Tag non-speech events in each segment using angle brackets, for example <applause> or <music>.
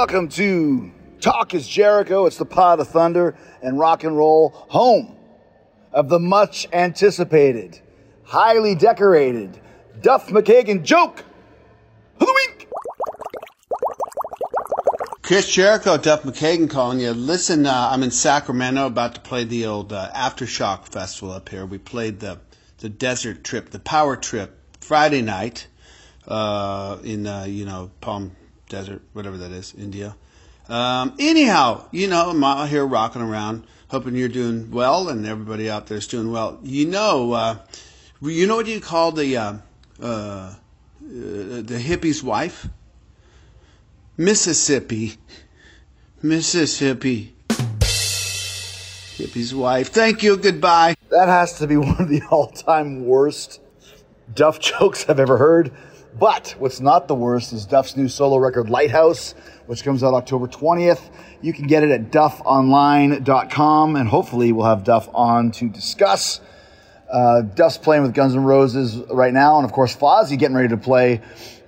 Welcome to Talk is Jericho. It's the pot of thunder and rock and roll, home of the much anticipated, highly decorated Duff McKagan joke of the week. Chris Jericho, Duff McKagan calling you. Listen, uh, I'm in Sacramento about to play the old uh, Aftershock Festival up here. We played the the desert trip, the power trip, Friday night uh, in uh, you know Palm Desert, whatever that is, Indio. Um, anyhow, you know I'm out here rocking around, hoping you're doing well and everybody out there's doing well. You know, uh, you know what you call the uh, uh, the hippie's wife? Mississippi. Mississippi. Hippie's wife. Thank you. Goodbye. That has to be one of the <laughs> all time worst Duff jokes I've ever heard. But what's not the worst is Duff's new solo record, Lighthouse, which comes out October 20th. You can get it at duffonline.com, and hopefully we'll have Duff on to discuss. Uh, Duff's playing with Guns N' Roses right now, and of course, Fozzy getting ready to play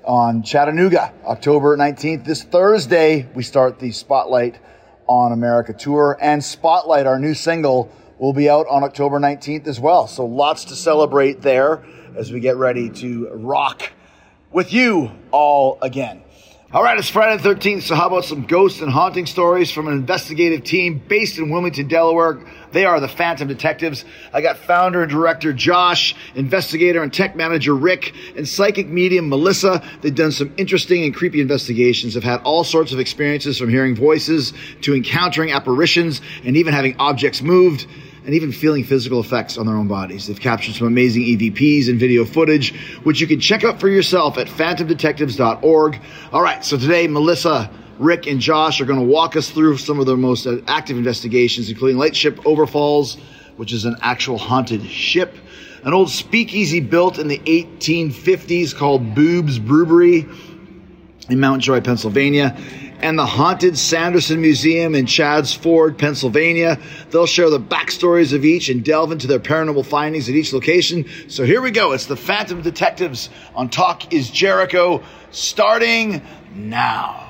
on Chattanooga, October 19th. This Thursday, we start the Spotlight on America tour, and Spotlight, our new single, will be out on October 19th as well. So lots to celebrate there as we get ready to rock with you all again. All right, it's Friday the 13th, so how about some ghosts and haunting stories from an investigative team based in Wilmington, Delaware? They are the Phantom Detectives. I got founder and director Josh, investigator and tech manager Rick, and psychic medium Melissa. They've done some interesting and creepy investigations, have had all sorts of experiences from hearing voices to encountering apparitions and even having objects moved and even feeling physical effects on their own bodies. They've captured some amazing EVPs and video footage, which you can check out for yourself at phantomdetectives.org. All right, so today, Melissa, Rick, and Josh are going to walk us through some of their most uh, active investigations, including Lightship Overfalls, which is an actual haunted ship, an old speakeasy built in the 1850s called Bube's Brewery in Mount Joy, Pennsylvania, and the Haunted Sanderson Museum in Chadds Ford, Pennsylvania. They'll share the backstories of each and delve into their paranormal findings at each location. So here we go. It's the Phantom Detectives on Talk is Jericho, starting now.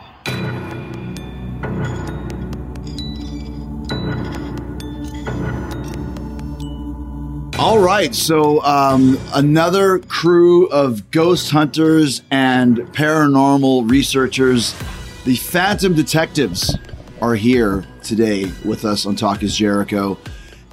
All right, so um, another crew of ghost hunters and paranormal researchers, the Phantom Detectives, are here today with us on Talk is Jericho.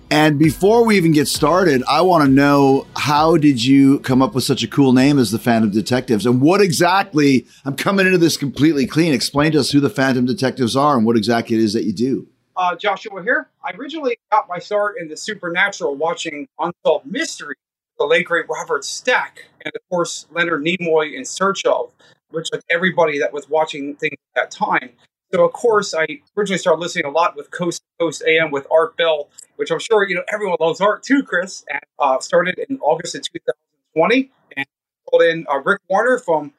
And before we even get started, I want to know how did you come up with such a cool name as the Phantom Detectives? And what exactly, I'm coming into this completely clean. Explain to us who the Phantom Detectives are and what exactly it is that you do. uh, Joshua here. I originally got my start in the supernatural watching Unsolved Mystery, the late great Robert Stack, and of course Leonard Nimoy in Search of, which like everybody that was watching things at that time. So of course I originally started listening a lot with Coast to Coast AM with Art Bell, which I'm sure you know everyone loves Art too, Chris. And uh, started in August of 2020, and called in uh, Rick Warner from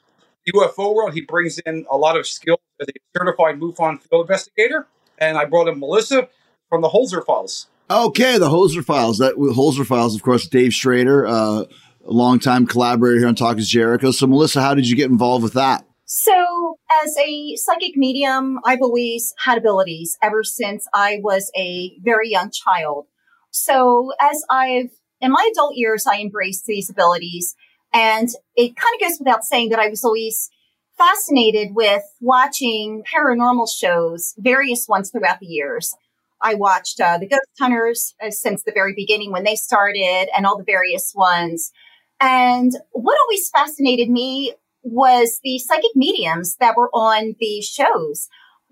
UFO World. He brings in a lot of skill as a certified MUFON field investigator. And I brought in Melissa from the Holzer Files. Okay, the Holzer Files. That Holzer Files, of course, Dave Schrader, uh, a longtime collaborator here on Talk is Jericho. So, Melissa, how did you get involved with that? So, as a psychic medium, I've always had abilities ever since I was a very young child. So, as I've in my adult years, I embraced these abilities. And it kind of goes without saying that I was always fascinated with watching paranormal shows, various ones throughout the years. I watched uh, the Ghost Hunters uh, since the very beginning when they started and all the various ones. And what always fascinated me was the psychic mediums that were on the shows,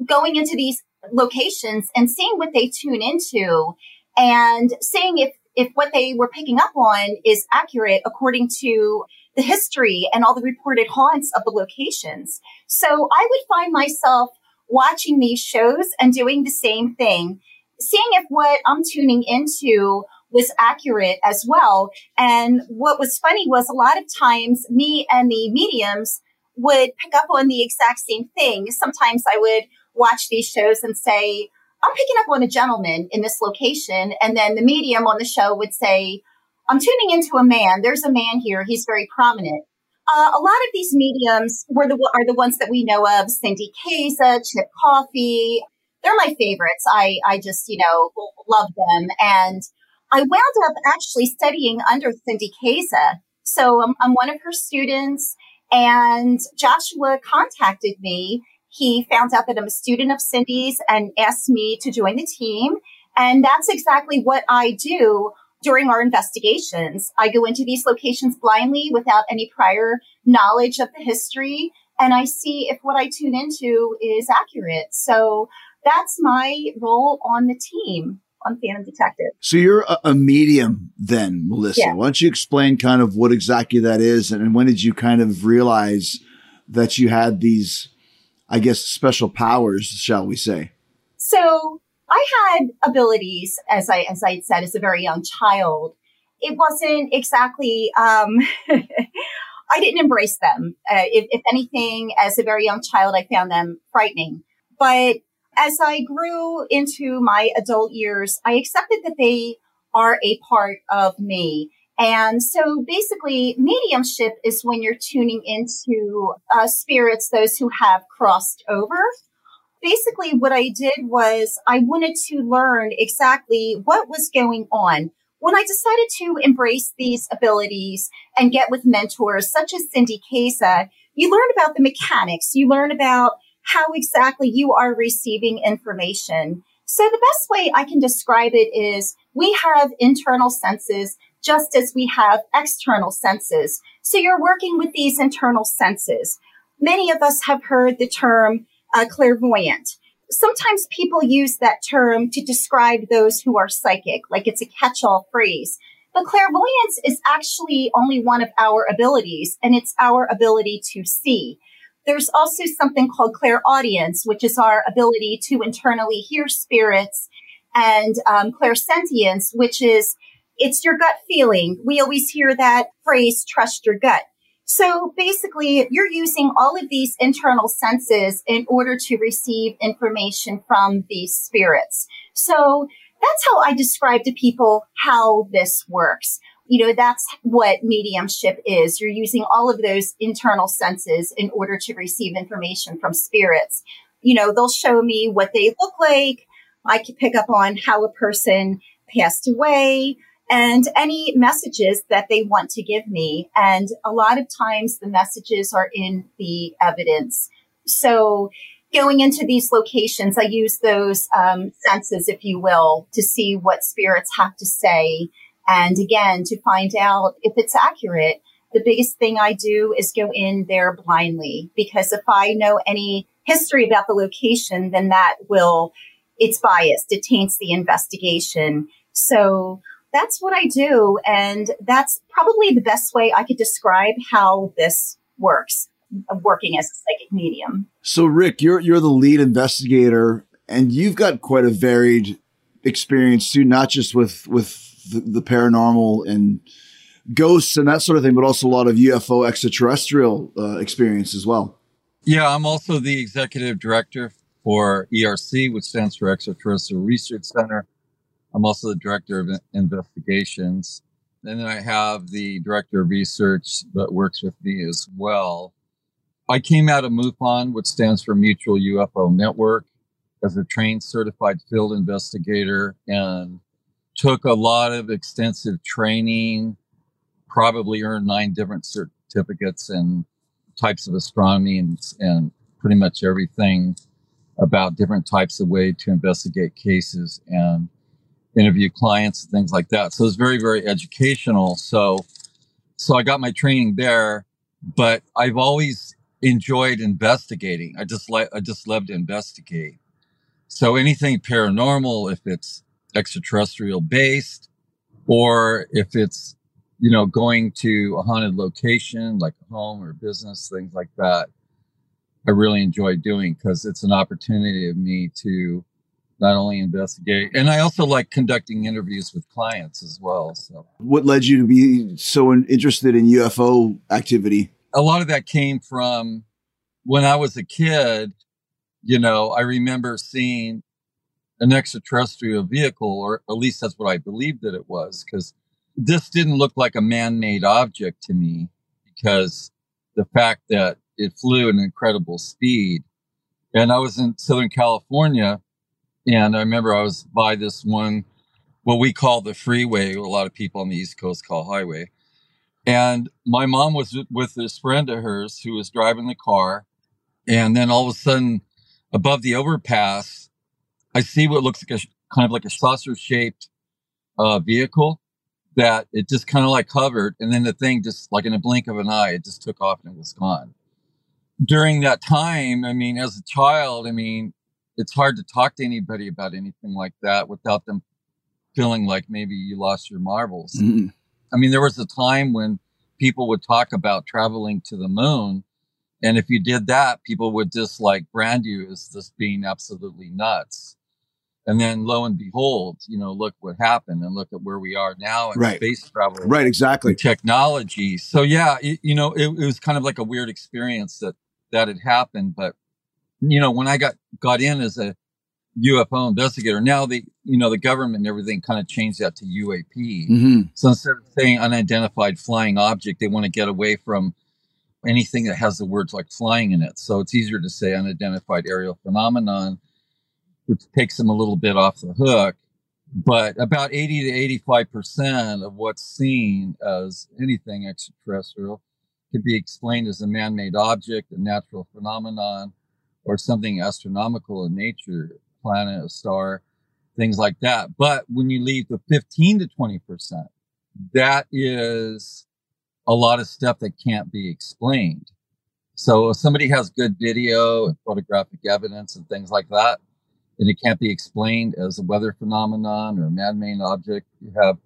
going into these locations and seeing what they tune into and seeing if, if what they were picking up on is accurate according to the history and all the reported haunts of the locations. So I would find myself watching these shows and doing the same thing, seeing if what I'm tuning into was accurate as well. And what was funny was a lot of times me and the mediums would pick up on the exact same thing. Sometimes I would watch these shows and say, I'm picking up on a gentleman in this location. And then the medium on the show would say, I'm tuning into a man. There's a man here. He's very prominent. Uh, a lot of these mediums were the are the ones that we know of: Cindy Kaza, Chip Coffey. They're my favorites. I I just you know love them, and I wound up actually studying under Cindy Kaza. So I'm, I'm one of her students, and Joshua contacted me. He found out that I'm a student of Cindy's and asked me to join the team. And that's exactly what I do during our investigations. I go into these locations blindly without any prior knowledge of the history, and I see if what I tune into is accurate. So that's my role on the team on Phantom Detective. So you're a, a medium then, Melissa. Yeah. Why don't you explain kind of what exactly that is and, and when did you kind of realize that you had these, I guess, special powers, shall we say? So I had abilities, as I as I said, as a very young child. It wasn't exactly. Um, <laughs> I didn't embrace them. Uh, if, if anything, as a very young child, I found them frightening. But as I grew into my adult years, I accepted that they are a part of me. And so basically, mediumship is when you're tuning into uh, spirits, those who have crossed over. Basically, what I did was I wanted to learn exactly what was going on. When I decided to embrace these abilities and get with mentors such as Cindy Kaza, you learn about the mechanics, you learn about how exactly you are receiving information. So the best way I can describe it is we have internal senses just as we have external senses. So you're working with these internal senses. Many of us have heard the term uh, clairvoyant. Sometimes people use that term to describe those who are psychic, like it's a catch-all phrase. But clairvoyance is actually only one of our abilities, and it's our ability to see. There's also something called clairaudience, which is our ability to internally hear spirits, and um, clairsentience, which is it's your gut feeling. We always hear that phrase, trust your gut. So basically, you're using all of these internal senses in order to receive information from these spirits. So that's how I describe to people how this works. You know, that's what mediumship is. You're using all of those internal senses in order to receive information from spirits. You know, they'll show me what they look like. I can pick up on how a person passed away and any messages that they want to give me. And a lot of times the messages are in the evidence. So going into these locations, I use those um, senses, if you will, to see what spirits have to say. And again, to find out if it's accurate. The biggest thing I do is go in there blindly because if I know any history about the location, then that will, it's biased. It taints the investigation. So that's what I do. And that's probably the best way I could describe how this works, working as a psychic medium. So Rick, you're you're the lead investigator and you've got quite a varied experience too, not just with with the, the paranormal and ghosts and that sort of thing, but also a lot of UFO extraterrestrial uh, experience as well. Yeah, I'm also the executive director for ERC, which stands for Extraterrestrial Research Center. I'm also the director of investigations. And then I have the director of research that works with me as well. I came out of MUFON, which stands for Mutual UFO Network, as a trained certified field investigator and took a lot of extensive training, probably earned nine different certificates and types of astronomy and, and pretty much everything about different types of way to investigate cases and interview clients and things like that. So it's very, very educational. So, so I got my training there, but I've always enjoyed investigating. I just like, I just love to investigate. So anything paranormal, if it's extraterrestrial based or if it's, you know, going to a haunted location like a home or business, things like that, I really enjoy doing because it's an opportunity of me to not only investigate and I also like conducting interviews with clients as well. So what led you to be so interested in UFO activity? A lot of that came from when I was a kid, you know, I remember seeing an extraterrestrial vehicle, or at least that's what I believed that it was, because this didn't look like a man made object to me because the fact that it flew at an incredible speed. And I was in Southern California, and I remember I was by this one, what we call the freeway, a lot of people on the East Coast call highway. And my mom was with this friend of hers who was driving the car. And then all of a sudden, above the overpass, I see what looks like a kind of like a saucer shaped uh, vehicle that it just kind of like hovered. And then the thing just like in a blink of an eye, it just took off and it was gone during that time, I mean, as a child, I mean, it's hard to talk to anybody about anything like that without them feeling like maybe you lost your marbles. Mm-hmm. I mean, there was a time when people would talk about traveling to the moon. And if you did that, people would just like brand you as just being absolutely nuts. And then lo and behold, you know, look what happened and look at where we are now in right. space travel. Right, exactly. Technology. So yeah, it, you know, it, it was kind of like a weird experience that that had happened. But you know, when I got got in as a UFO investigator, now the you know the government and everything kind of changed that to UAP. Mm-hmm. So instead of saying unidentified flying object, they want to get away from anything that has the words like flying in it. So it's easier to say unidentified aerial phenomenon, which takes them a little bit off the hook. But about 80 to 85% of what's seen as anything extraterrestrial could be explained as a man-made object, a natural phenomenon, or something astronomical in nature, planet, a star, things like that. But when you leave the 15 to 20 percent, that is a lot of stuff that can't be explained. So if somebody has good video and photographic evidence and things like that, and it can't be explained as a weather phenomenon or a man-made object, you have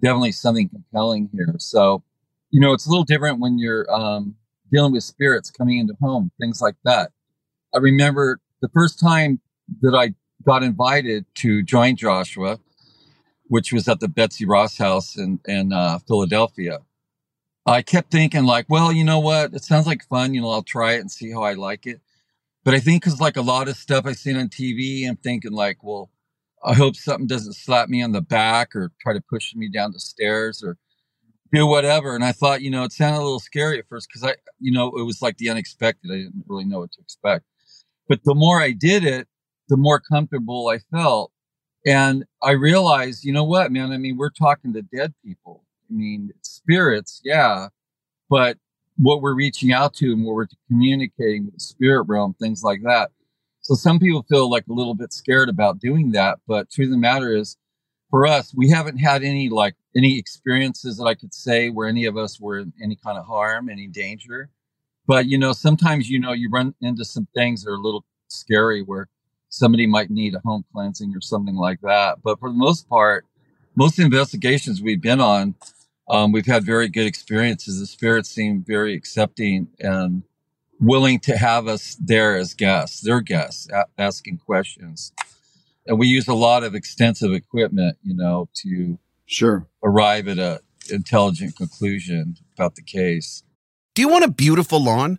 definitely something compelling here. So you know, it's a little different when you're um, dealing with spirits coming into home, things like that. I remember the first time that I got invited to join Joshua, which was at the Betsy Ross house in, in uh, Philadelphia. I kept thinking like, well, you know what? It sounds like fun. You know, I'll try it and see how I like it. But I think because like a lot of stuff I've seen on TV, I'm thinking like, well, I hope something doesn't slap me on the back or try to push me down the stairs or do whatever. And I thought, you know, it sounded a little scary at first because I, you know, it was like the unexpected. I didn't really know what to expect. But the more I did it, the more comfortable I felt. And I realized, you know what, man? I mean, we're talking to dead people. I mean, spirits, yeah, but what we're reaching out to and what we're communicating with the spirit realm, things like that. So some people feel like a little bit scared about doing that. But truth of the matter is, for us, we haven't had any like any experiences that I could say where any of us were in any kind of harm, any danger. But you know, sometimes you know you run into some things that are a little scary where somebody might need a home cleansing or something like that. But for the most part, most investigations we've been on, um, we've had very good experiences. The spirits seem very accepting and willing to have us there as guests, their guests, a- asking questions. And we use a lot of extensive equipment, you know, to sure arrive at a intelligent conclusion about the case. Do you want a beautiful lawn?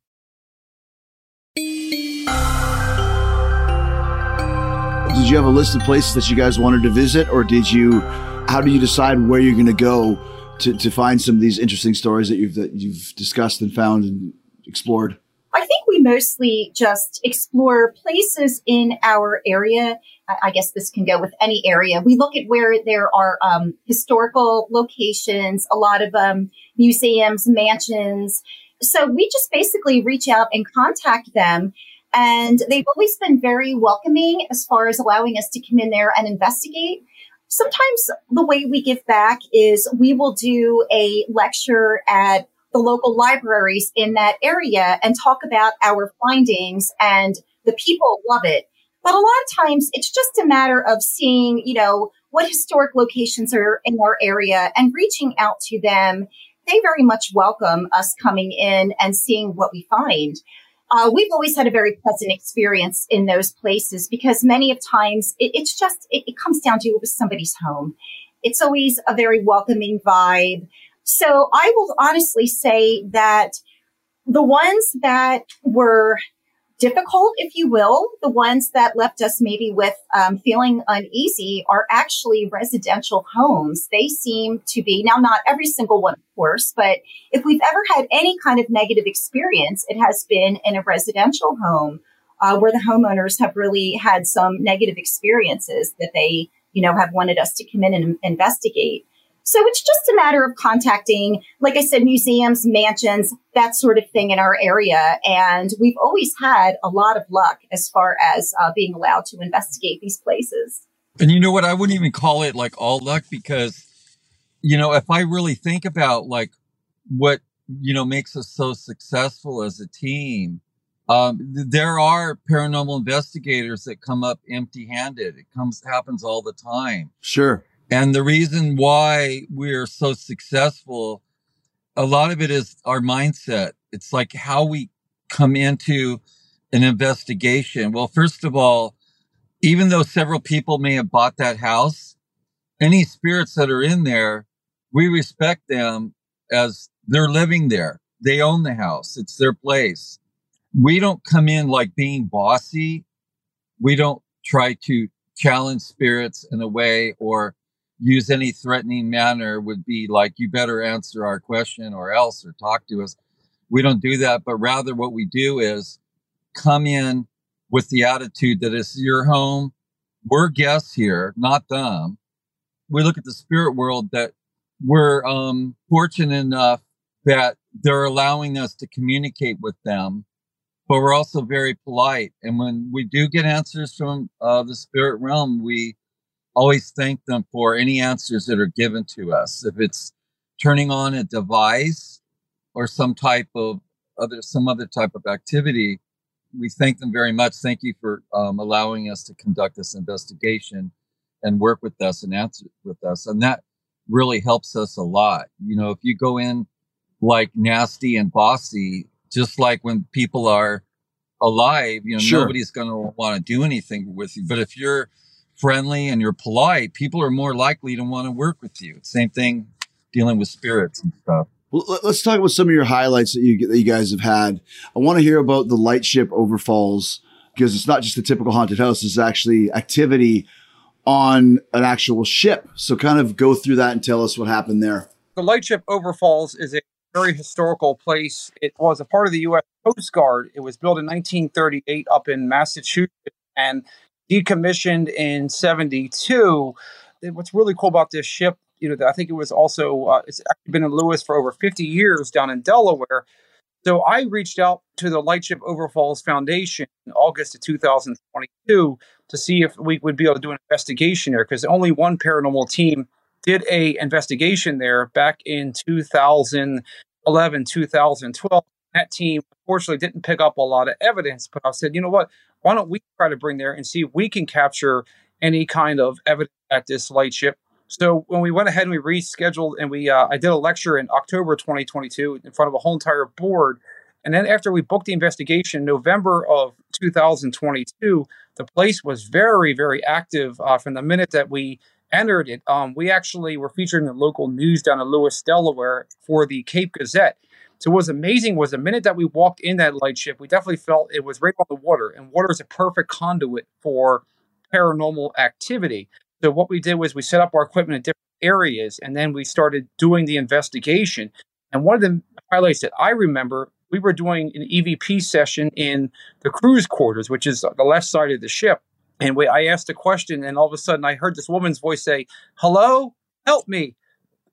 Did you have a list of places that you guys wanted to visit, or did you? How do you decide where you're going to go to, to find some of these interesting stories that you've that you've discussed and found and explored? I think we mostly just explore places in our area. I guess this can go with any area. We look at where there are um, historical locations, a lot of um, museums, mansions. So we just basically reach out and contact them. And they've always been very welcoming as far as allowing us to come in there and investigate. Sometimes the way we give back is we will do a lecture at the local libraries in that area and talk about our findings and the people love it. But a lot of times it's just a matter of seeing, you know, what historic locations are in our area and reaching out to them. They very much welcome us coming in and seeing what we find. Uh, we've always had a very pleasant experience in those places because many of times it, it's just, it, it comes down to it was somebody's home. It's always a very welcoming vibe. So I will honestly say that the ones that were difficult, if you will, the ones that left us maybe with um, feeling uneasy are actually residential homes. They seem to be now not every single one, of course, but if we've ever had any kind of negative experience, it has been in a residential home uh, where the homeowners have really had some negative experiences that they, you know, have wanted us to come in and investigate. So it's just a matter of contacting, like I said, museums, mansions, that sort of thing in our area. And we've always had a lot of luck as far as uh, being allowed to investigate these places. And you know what? I wouldn't even call it like all luck because, you know, if I really think about like what, you know, makes us so successful as a team, um, there are paranormal investigators that come up empty handed. It comes, happens all the time. Sure. And the reason why we're so successful, a lot of it is our mindset. It's like how we come into an investigation. Well, first of all, even though several people may have bought that house, any spirits that are in there, we respect them as they're living there. They own the house. It's their place. We don't come in like being bossy. We don't try to challenge spirits in a way or use any threatening manner would be like, you better answer our question or else or talk to us. We don't do that, but rather what we do is come in with the attitude that it's your home. We're guests here, not them. We look at the spirit world that we're um, fortunate enough that they're allowing us to communicate with them, but we're also very polite. And when we do get answers from uh, the spirit realm, we always thank them for any answers that are given to us. If it's turning on a device or some type of other some other type of activity, we thank them very much. Thank you for um, allowing us to conduct this investigation and work with us and answer with us, and that really helps us a lot. You know, if you go in like nasty and bossy, just like when people are alive, you know, Sure. nobody's going to want to do anything with you. But if you're friendly and you're polite, people are more likely to want to work with you. Same thing dealing with spirits and stuff. Well, let- let's talk about some of your highlights that you that you guys have had. I want to hear about the lightship overfalls because it's not just a typical haunted house. It's actually activity on an actual ship. So, kind of go through that and tell us what happened there. The Lightship Overfalls is a very historical place. It was a part of the U.S. Coast Guard. It was built in 1938 up in Massachusetts and decommissioned in 72. What's really cool about this ship, you know, I think it was also, uh, it's actually been in Lewes for over 50 years down in Delaware. So I reached out to the Lightship Overfalls Foundation in August of 2022 to see if we would be able to do an investigation there because only one paranormal team did a investigation there back in 2011 2012 That team unfortunately didn't pick up a lot of evidence, but I said, you know what? Why don't we try to bring there and see if we can capture any kind of evidence at this lightship? So when we went ahead and we rescheduled and we, uh, I did a lecture in October 2022 in front of a whole entire board. And then after we booked the investigation, November of 2022, the place was very, very active uh, from the minute that we entered it. Um, we actually were featured in the local news down in Lewes, Delaware for the Cape Gazette. So what was amazing was the minute that we walked in that lightship, we definitely felt it was right on the water, and water is a perfect conduit for paranormal activity. So what we did was we set up our equipment in different areas, and then we started doing the investigation. And one of the highlights that I remember, we were doing an EVP session in the crew's quarters, which is the left side of the ship. And we, I asked a question, and all of a sudden I heard this woman's voice say, "Hello, help me."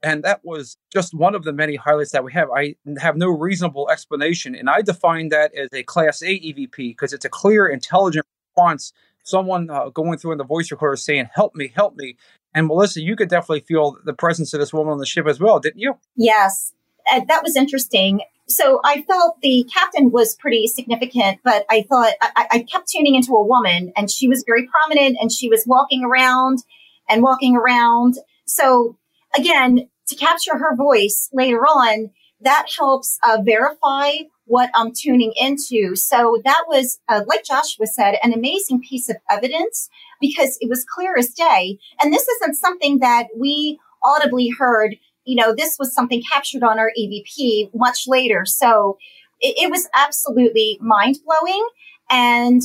And that was just one of the many highlights that we have. I have no reasonable explanation. And I define that as a class A EVP because it's a clear, intelligent response. Someone uh, going through in the voice recorder saying, Help me, help me. And Melissa, you could definitely feel the presence of this woman on the ship as well, didn't you? Yes. Uh, that was interesting. So I felt the captain was pretty significant, but I thought I, I kept tuning into a woman and she was very prominent and she was walking around and walking around. So again, to capture her voice later on, that helps uh, verify what I'm tuning into. So that was, uh, like Joshua said, an amazing piece of evidence because it was clear as day. And this isn't something that we audibly heard. You know, this was something captured on our EVP much later. So it, it was absolutely mind blowing. And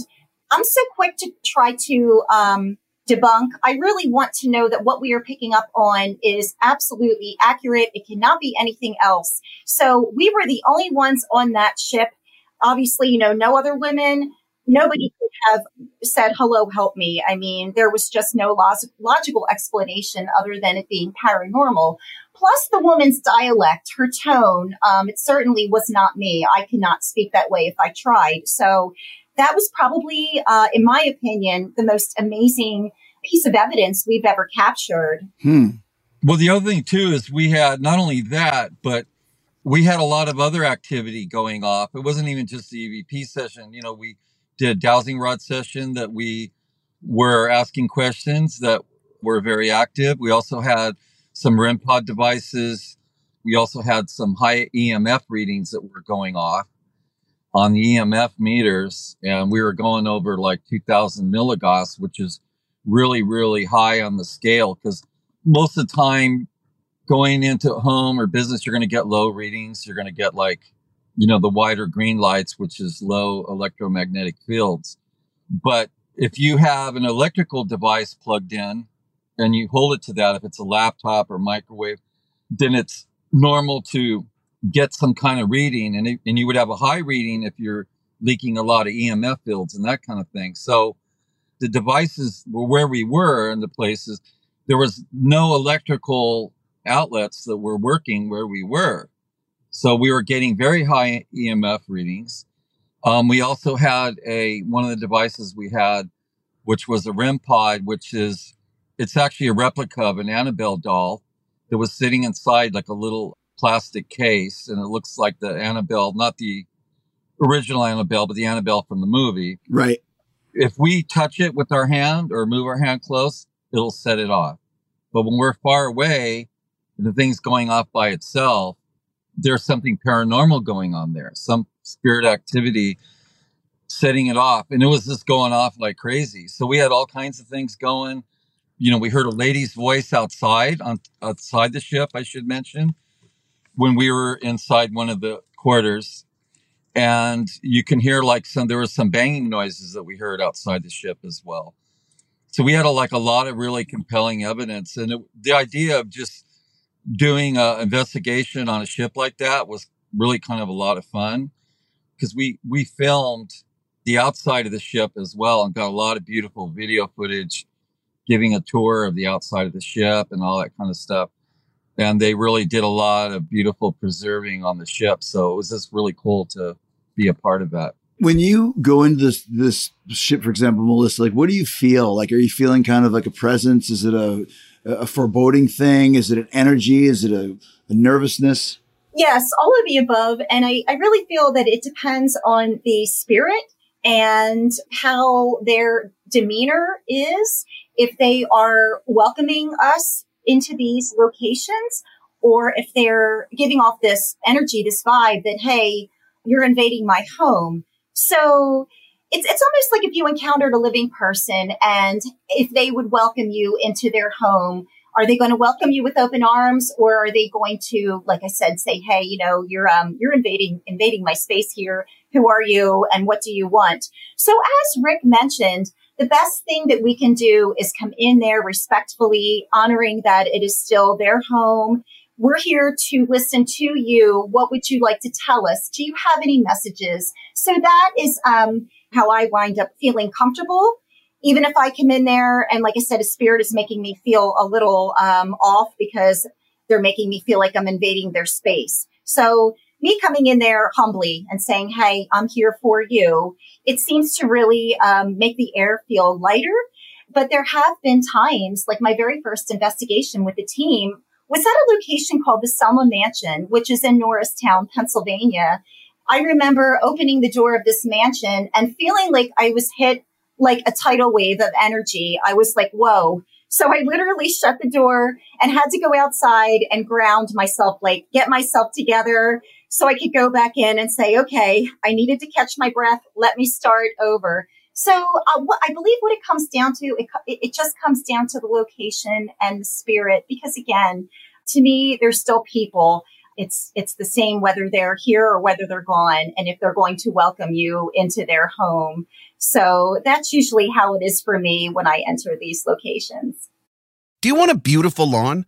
I'm so quick to try to um, debunk. I really want to know that what we are picking up on is absolutely accurate. It cannot be anything else. So we were the only ones on that ship. Obviously, you know, no other women. Nobody could have said, hello, help me. I mean, there was just no log- logical explanation other than it being paranormal. Plus the woman's dialect, her tone, um, it certainly was not me. I cannot speak that way if I tried. So that was probably, uh, in my opinion, the most amazing piece of evidence we've ever captured. Hmm. Well, the other thing too is we had not only that, but we had a lot of other activity going off. It wasn't even just the EVP session. You know, we did a dowsing rod session that we were asking questions that were very active. We also had some REM pod devices. We also had some high EMF readings that were going off on the EMF meters, and we were going over like 2000 milligauss, which is really, really high on the scale because most of the time going into home or business, you're going to get low readings. You're going to get like, you know, the wider green lights, which is low electromagnetic fields. But if you have an electrical device plugged in and you hold it to that, if it's a laptop or microwave, then it's normal to get some kind of reading and, it, and you would have a high reading if you're leaking a lot of EMF fields and that kind of thing. So the devices were where we were in the places, there was no electrical outlets that were working where we were. So we were getting very high EMF readings. Um, we also had a, one of the devices we had, which was a REM pod, which is, it's actually a replica of an Annabelle doll that was sitting inside like a little plastic case, and it looks like the Annabelle, not the original Annabelle, but the Annabelle from the movie. Right. If we touch it with our hand or move our hand close, it'll set it off. But when we're far away, the thing's going off by itself, there's something paranormal going on there, some spirit activity setting it off. And it was just going off like crazy. So we had all kinds of things going. You know, we heard a lady's voice outside on outside the ship, I should mention when we were inside one of the quarters and you can hear like some there was some banging noises that we heard outside the ship as well. So we had a, like a lot of really compelling evidence and it, the idea of just doing an investigation on a ship like that was really kind of a lot of fun because we we filmed the outside of the ship as well and got a lot of beautiful video footage giving a tour of the outside of the ship and all that kind of stuff and they really did a lot of beautiful preserving on the ship. So it was just really cool to be a part of that. When you go into this this ship, for example, Melissa, like what do you feel? Like, are you feeling kind of like a presence? Is it a a foreboding thing? Is it an energy? Is it a, a nervousness? Yes, all of the above. And I, I really feel that it depends on the spirit and how their demeanor is. If they are welcoming us into these locations or if they're giving off this energy, this vibe that, hey, you're invading my home. So it's, it's almost like if you encountered a living person and if they would welcome you into their home, are they going to welcome you with open arms or are they going to, like I said, say, Hey, you know, you're, um, you're invading, invading my space here. Who are you? And what do you want? So as Rick mentioned, the best thing that we can do is come in there respectfully, honoring that it is still their home. We're here to listen to you. What would you like to tell us? Do you have any messages? So that is um, how I wind up feeling comfortable. Even if I come in there and, like I said, a spirit is making me feel a little um, off because they're making me feel like I'm invading their space. So me coming in there humbly and saying, Hey, I'm here for you. It seems to really um, make the air feel lighter. But there have been times, like my very first investigation with the team was at a location called the Selma Mansion, which is in Norristown, Pennsylvania. I remember opening the door of this mansion and feeling like I was hit like a tidal wave of energy. I was like, whoa. So I literally shut the door and had to go outside and ground myself, like get myself together so I could go back in and say, okay, I needed to catch my breath. Let me start over. So uh, I believe what it comes down to, it, it just comes down to the location and the spirit. Because again, to me, there's still people. It's it's the same whether they're here or whether they're gone, and if they're going to welcome you into their home. So that's usually how it is for me when I enter these locations. Do you want a beautiful lawn?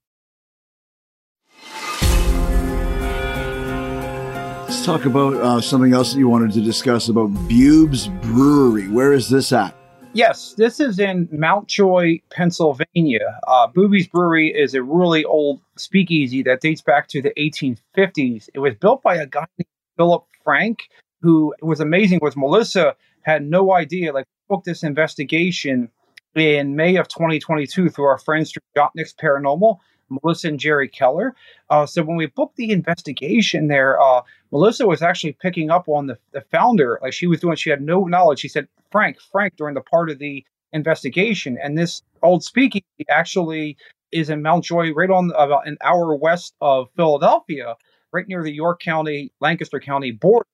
Let's talk about uh, something else that you wanted to discuss about Bubes Brewery. Where is this at? Yes, this is in Mount Joy, Pennsylvania. Uh, Bube's Brewery is a really old speakeasy that dates back to the 1850s. It was built by a guy named Philip Frank, who was amazing. Was Melissa had no idea. Like, booked this investigation in May of 2022 through our friends through Jotnick's Paranormal. Melissa and Jerry Keller. Uh, so when we booked the investigation there, uh, Melissa was actually picking up on the, the founder. Like she was doing, she had no knowledge. She said, Frank, Frank, during the part of the investigation. And this old speaking actually is in Mount Joy, right on about an hour west of Philadelphia, right near the York County, Lancaster County border.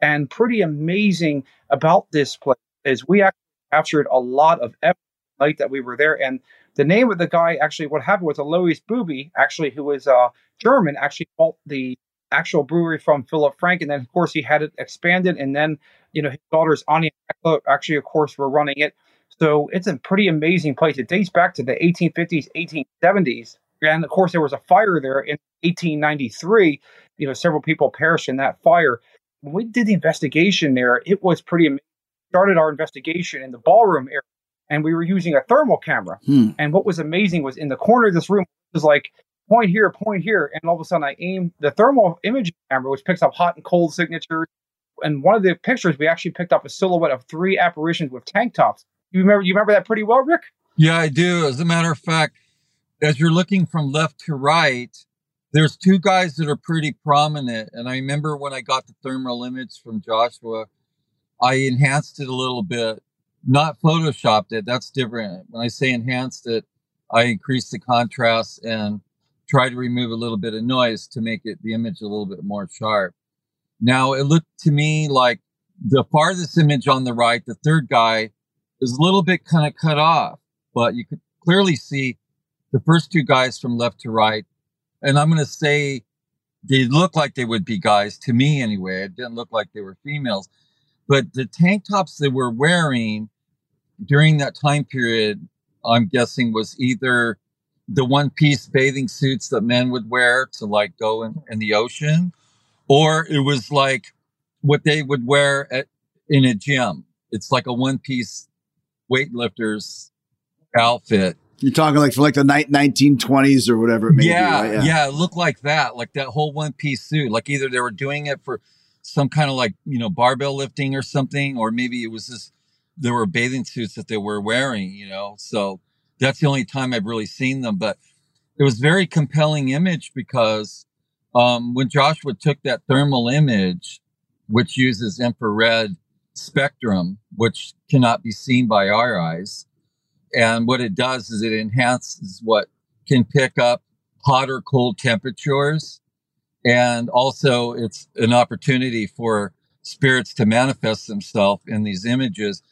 And pretty amazing about this place is we actually captured a lot of evidence night that we were there. And the name of the guy actually, what happened was Alois Bube, actually, who was uh, German, actually bought the actual brewery from Philip Frank, and then of course he had it expanded, and then you know his daughters Anya actually, of course, were running it. So it's a pretty amazing place. It dates back to the 1850s, 1870s, and of course there was a fire there in 1893. You know, several people perished in that fire. When we did the investigation there, it was pretty. Started our investigation in the ballroom area and we were using a thermal camera. Hmm. And what was amazing was in the corner of this room was like point here, point here, and all of a sudden I aimed the thermal imaging camera, which picks up hot and cold signatures. And one of the pictures, we actually picked up a silhouette of three apparitions with tank tops. You remember? You remember that pretty well, Rick? Yeah, I do. As a matter of fact, as you're looking from left to right, there's two guys that are pretty prominent. And I remember when I got the thermal image from Joshua, I enhanced it a little bit not photoshopped it. That's different. When I say enhanced it, I increase the contrast and try to remove a little bit of noise to make it the image a little bit more sharp. Now it looked to me like the farthest image on the right, the third guy, is a little bit kind of cut off, but you could clearly see the first two guys from left to right. And I'm going to say they look like they would be guys to me anyway. It didn't look like they were females. But the tank tops they were wearing during that time period, I'm guessing was either the one piece bathing suits that men would wear to like go in, in the ocean, or it was like what they would wear at in a gym. It's like a one piece weightlifter's outfit. You're talking like from like the ni- 1920s or whatever it may yeah, be. Right? yeah, it looked like that, like that whole one piece suit. Like either they were doing it for some kind of like you know barbell lifting or something, or maybe it was just there were bathing suits that they were wearing. You know, so that's the only time I've really seen them. But it was very compelling image because um, when Joshua took that thermal image, which uses infrared spectrum, which cannot be seen by our eyes. And what it does is it enhances what can pick up hot or cold temperatures. And also it's an opportunity for spirits to manifest themselves in these images.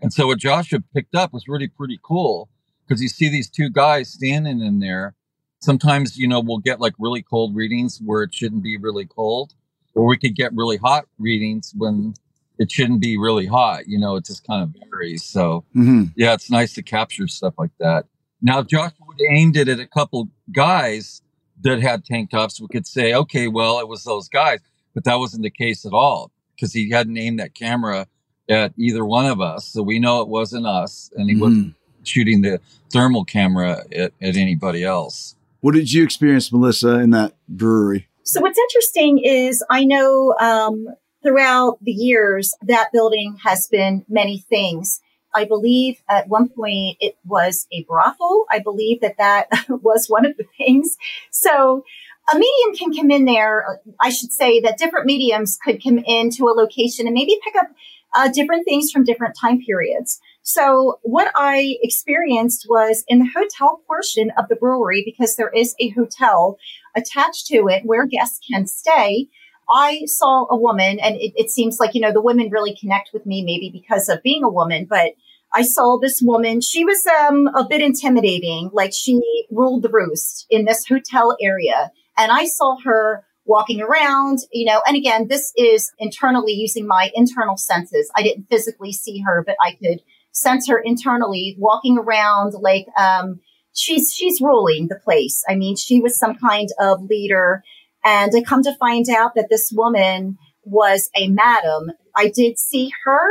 And so what Joshua picked up was really pretty cool because you see these two guys standing in there. Sometimes, you know, we'll get like really cold readings where it shouldn't be really cold, or we could get really hot readings when it shouldn't be really hot. You know, it just kind of varies. So, Mhm. yeah, it's nice to capture stuff like that. Now, Joshua aimed it at a couple guys that had tank tops, we could say, okay, well, it was those guys, but that wasn't the case at all because he hadn't aimed that camera at either one of us. So we know it wasn't us and he wasn't shooting the thermal camera at, at anybody else. What did you experience, Melissa, in that brewery? So what's interesting is I know um, throughout the years that building has been many things. I believe at one point it was a brothel. I believe that that <laughs> was one of the things. So a medium can come in there. I should say that different mediums could come into a location and maybe pick up uh, different things from different time periods. So what I experienced was in the hotel portion of the brewery, because there is a hotel attached to it where guests can stay. I saw a woman and it, it seems like, you know, the women really connect with me maybe because of being a woman, but I saw this woman. She was um, a bit intimidating, like she ruled the roost in this hotel area. And I saw her walking around, you know, and again, this is internally using my internal senses. I didn't physically see her, but I could sense her internally walking around like, um, she's, she's ruling the place. I mean, she was some kind of leader. And I come to find out that this woman was a madam. I did see her.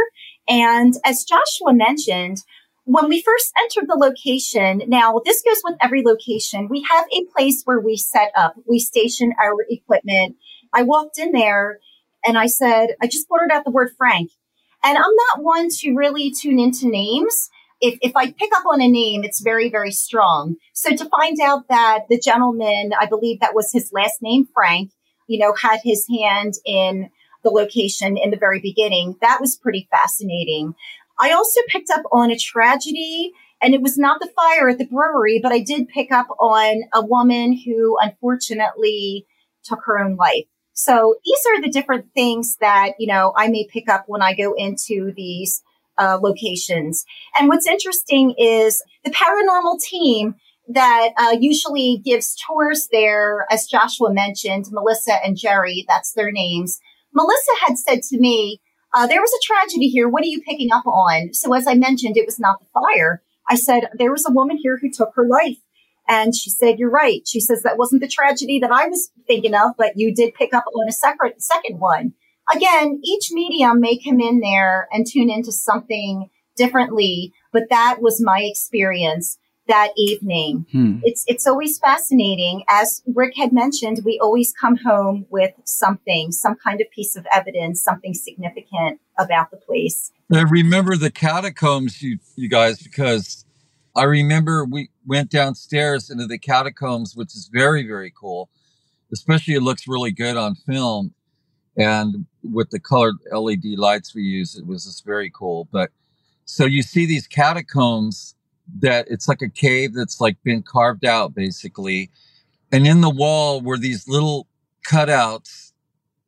And as Joshua mentioned, when we first entered the location, now this goes with every location, we have a place where we set up, we station our equipment. I walked in there and I said, I just blurted out the word Frank. And I'm not one to really tune into names. If, if I pick up on a name, it's very, very strong. So to find out that the gentleman, I believe that was his last name, Frank, you know, had his hand in the location in the very beginning, that was pretty fascinating. I also picked up on a tragedy and it was not the fire at the brewery, but I did pick up on a woman who unfortunately took her own life. So these are the different things that, you know, I may pick up when I go into these uh, locations. And what's interesting is the paranormal team that uh, usually gives tours there, as Joshua mentioned, Melissa and Jerry, that's their names. Melissa had said to me, uh, there was a tragedy here. What are you picking up on? So as I mentioned, it was not the fire. I said, there was a woman here who took her life. And she said, you're right. She says, that wasn't the tragedy that I was thinking of, but you did pick up on a second, second one. Again, each medium may come in there and tune into something differently, but that was my experience that evening. Hmm. It's, it's always fascinating. As Rick had mentioned, we always come home with something, some kind of piece of evidence, something significant about the place. I remember the catacombs, you, you guys, because I remember we went downstairs into the catacombs, which is very, very cool. Especially it looks really good on film. And with the colored LED lights we use, it was just very cool. But so you see these catacombs that it's like a cave that's like been carved out basically. And in the wall were these little cutouts,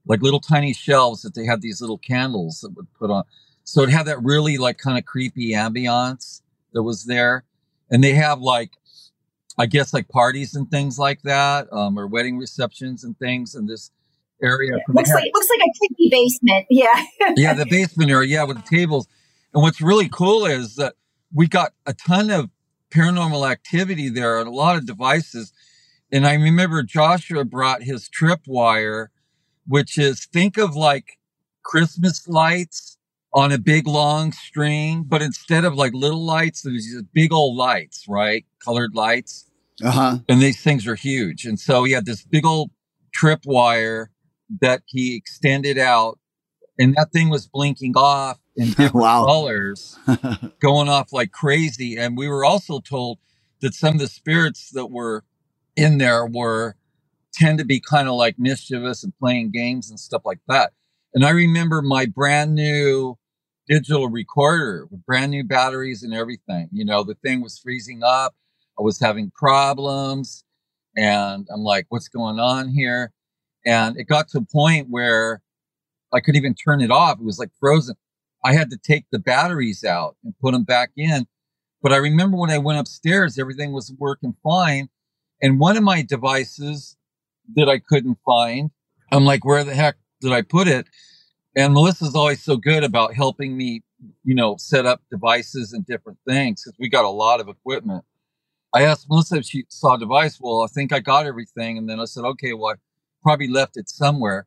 like little tiny shelves that they had these little candles that would put on. So it had that really like kind of creepy ambiance that was there. And they have like, I guess like parties and things like that, um, or wedding receptions and things in this area. Looks like, looks like a creepy basement. <laughs> Yeah. yeah, the basement area, yeah, with the tables. And what's really cool is that we got a ton of paranormal activity there and a lot of devices. And I remember Joshua brought his tripwire which is think of like Christmas lights on a big long string, but instead of like little lights, there's these big old lights, right? Colored lights. Uh huh. And these things are huge. And so he had this big old trip wire that he extended out, and that thing was blinking off in different <laughs> Wow. colors, going off like crazy. And we were also told that some of the spirits that were in there were tend to be kind of like mischievous and playing games and stuff like that. And I remember my brand new digital recorder with brand new batteries and everything. You know, the thing was freezing up. I was having problems. And I'm like, what's going on here? And it got to a point where I couldn't even turn it off. It was like frozen. I had to take the batteries out and put them back in. But I remember when I went upstairs, everything was working fine. And one of my devices that I couldn't find, I'm like, where the heck did I put it? And Melissa's always so good about helping me, you know, set up devices and different things because we got a lot of equipment. I asked Melissa if she saw a device. Well, I think I got everything. And then I said, okay, well, I probably left it somewhere.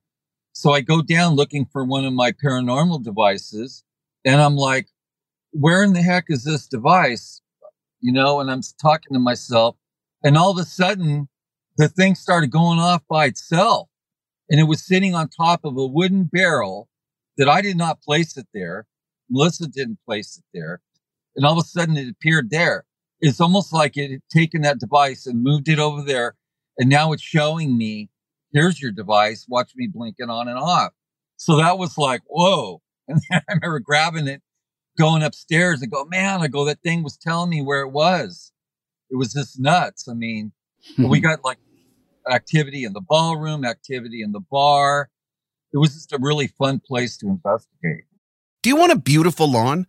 So I go down looking for one of my paranormal devices and I'm like, where in the heck is this device? You know, and I'm talking to myself and all of a sudden the thing started going off by itself and it was sitting on top of a wooden barrel that I did not place it there. Melissa didn't place it there. And all of a sudden it appeared there. It's almost like it had taken that device and moved it over there. And now it's showing me, here's your device. Watch me blink it on and off. So that was like, whoa. <laughs> And then I remember grabbing it, going upstairs and go, man, I go, that thing was telling me where it was. It was just nuts. I mean, we mm-hmm. got like activity in the ballroom, activity in the bar. It was just a really fun place to investigate. Do you want a beautiful lawn?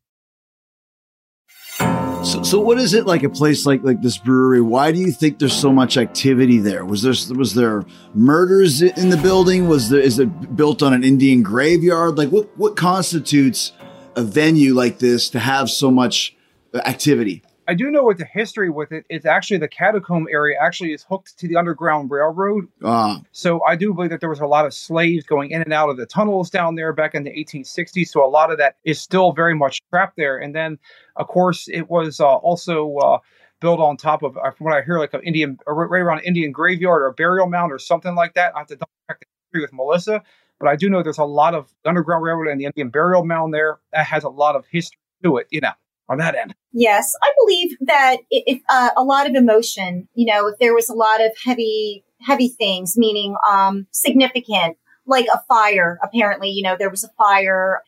So, so what is it like a place like like this brewery? Why do you think there's so much activity there? Was there was there murders in the building? Was there is it built on an Indian graveyard? Like what what constitutes a venue like this to have so much activity? I do know what the history with it. it is actually the catacomb area actually is hooked to the Underground Railroad. Ah, So I do believe that there was a lot of slaves going in and out of the tunnels down there back in the 1860s. So a lot of that is still very much trapped there. And then, of course, it was uh, also uh, built on top of, uh, from what I hear, like an Indian, or right around an Indian graveyard or a burial mound or something like that. I have to double check the history with Melissa, but I do know there's a lot of Underground Railroad and the Indian burial mound there that has a lot of history to it. You know, on that end. Yes, I believe that if uh, a lot of emotion, you know, if there was a lot of heavy, heavy things, meaning um, significant, like a fire. Apparently, you know, there was a fire.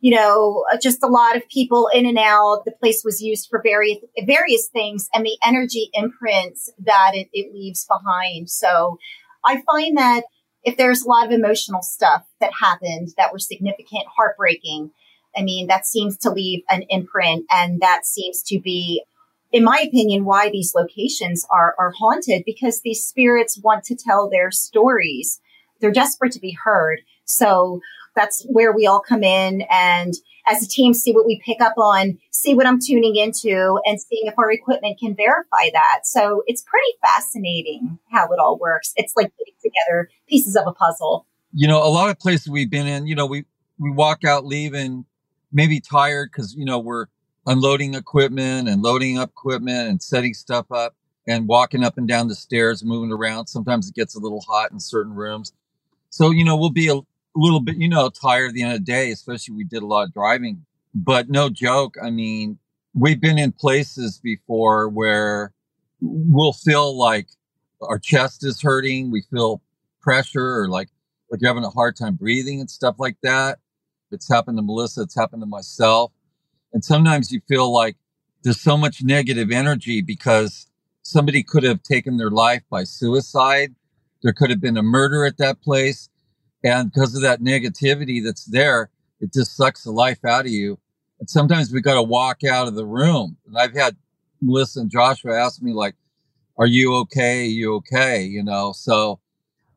You know, uh, just a lot of people in and out. The place was used for various various things, and the energy imprints that it, it leaves behind. So, I find that if there's a lot of emotional stuff that happened that were significant, heartbreaking, I mean, that seems to leave an imprint and that seems to be, in my opinion, why these locations are, are haunted because these spirits want to tell their stories. They're desperate to be heard. So that's where we all come in and as a team see what we pick up on, see what I'm tuning into and seeing if our equipment can verify that. So it's pretty fascinating how it all works. It's like putting together pieces of a puzzle. You know, a lot of places we've been in, you know, we, we walk out leaving maybe tired because, you know, we're unloading equipment and loading up equipment and setting stuff up and walking up and down the stairs, moving around. Sometimes it gets a little hot in certain rooms. So, you know, we'll be a little bit, you know, tired at the end of the day, especially we did a lot of driving. But no joke. I mean, we've been in places before where we'll feel like our chest is hurting. We feel pressure or like, like you're having a hard time breathing and stuff like that. It's happened to Melissa. It's happened to myself. And sometimes you feel like there's so much negative energy because somebody could have taken their life by suicide. There could have been a murder at that place. And because of that negativity that's there, it just sucks the life out of you. And sometimes we got to walk out of the room. And I've had Melissa and Joshua ask me, like, are you okay? Are you okay? You know, so,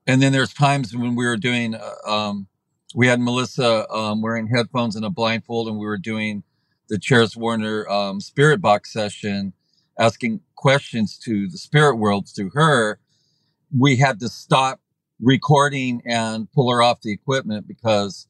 and then there's times when we were doing, uh, um, we had Melissa um, wearing headphones and a blindfold, and we were doing the Chaires Warner um, Spirit Box session, asking questions to the spirit world through her. We had to stop recording and pull her off the equipment because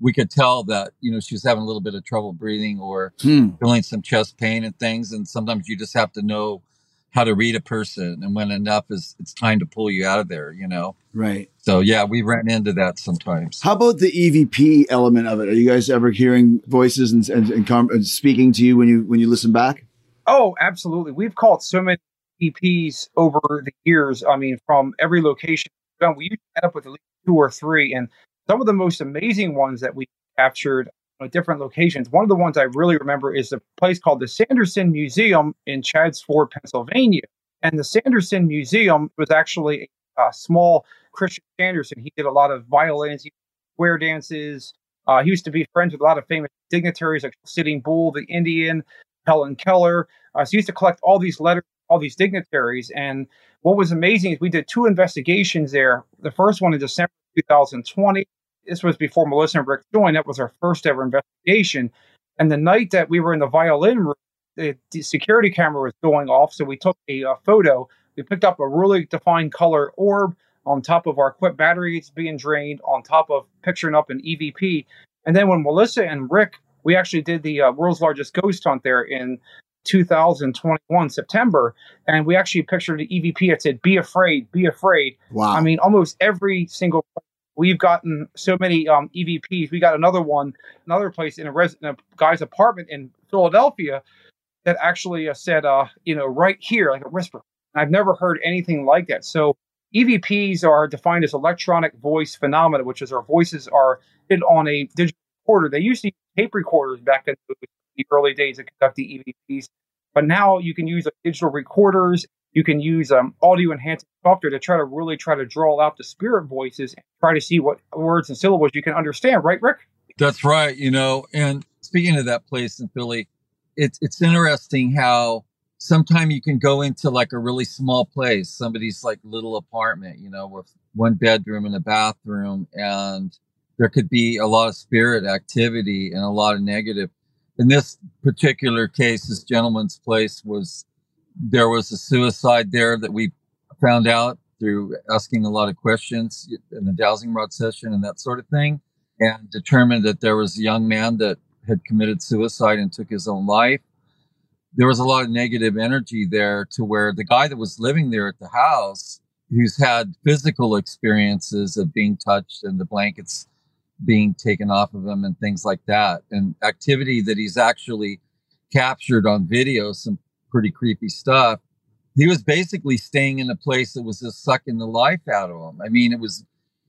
we could tell that you know she was having a little bit of trouble breathing or Hmm. feeling some chest pain and things. And sometimes you just have to know how to read a person, and when enough is, it's time to pull you out of there. You know. Right. So yeah, we ran into that sometimes. How about the EVP element of it? Are you guys ever hearing voices and, and, and, com- and speaking to you when you when you listen back? Oh, absolutely. We've caught so many EPs over the years. I mean, from every location. we've done, usually end up with at least two or three, and some of the most amazing ones that we captured at different locations. One of the ones I really remember is a place called the Sanderson Museum in Chadds Ford, Pennsylvania. And the Sanderson Museum was actually a small Christian Sanderson. He did a lot of violins, square dances. Uh, he used to be friends with a lot of famous dignitaries like Sitting Bull, the Indian, Helen Keller. Uh, so he used to collect all these letters, all these dignitaries. And what was amazing is we did two investigations there. The first one in December 2020. This was before Melissa and Rick joined. That was our first ever investigation. And the night that we were in the violin room, the, security camera was going off. So we took a, uh photo. We picked up a really defined color orb on top of our equipped batteries being drained, on top of picturing up an EVP. And then when Melissa and Rick, we actually did the uh, world's largest ghost hunt there in 2021 September, and we actually pictured an EVP that said "Be afraid, be afraid." Wow. I mean, almost every single. We've gotten so many um, EVPs. We got another one, another place in a, res- in a guy's apartment in Philadelphia that actually uh, said, uh, you know, right here, like a whisper. I've never heard anything like that. So EVPs are defined as electronic voice phenomena, which is our voices are on a digital recorder. They used to use tape recorders back in the early days to conduct the EVPs, but now you can use like, digital recorders. You can use um, audio enhancing software to try to really try to draw out the spirit voices and try to see what words and syllables you can understand. Right, Rick? That's right. You know, and speaking of that place in Philly, it's it's interesting how sometimes you can go into like a really small place, somebody's like little apartment, you know, with one bedroom and a bathroom, and there could be a lot of spirit activity and a lot of negative. In this particular case, this gentleman's place was there was a suicide there that we found out through asking a lot of questions in the dowsing rod session and that sort of thing, and determined that there was a young man that had committed suicide and took his own life. There was a lot of negative energy there to where the guy that was living there at the house, who's had physical experiences of being touched and the blankets being taken off of him and things like that, and activity that he's actually captured on video, some pretty creepy stuff. He was basically staying in a place that was just sucking the life out of him. I mean, it was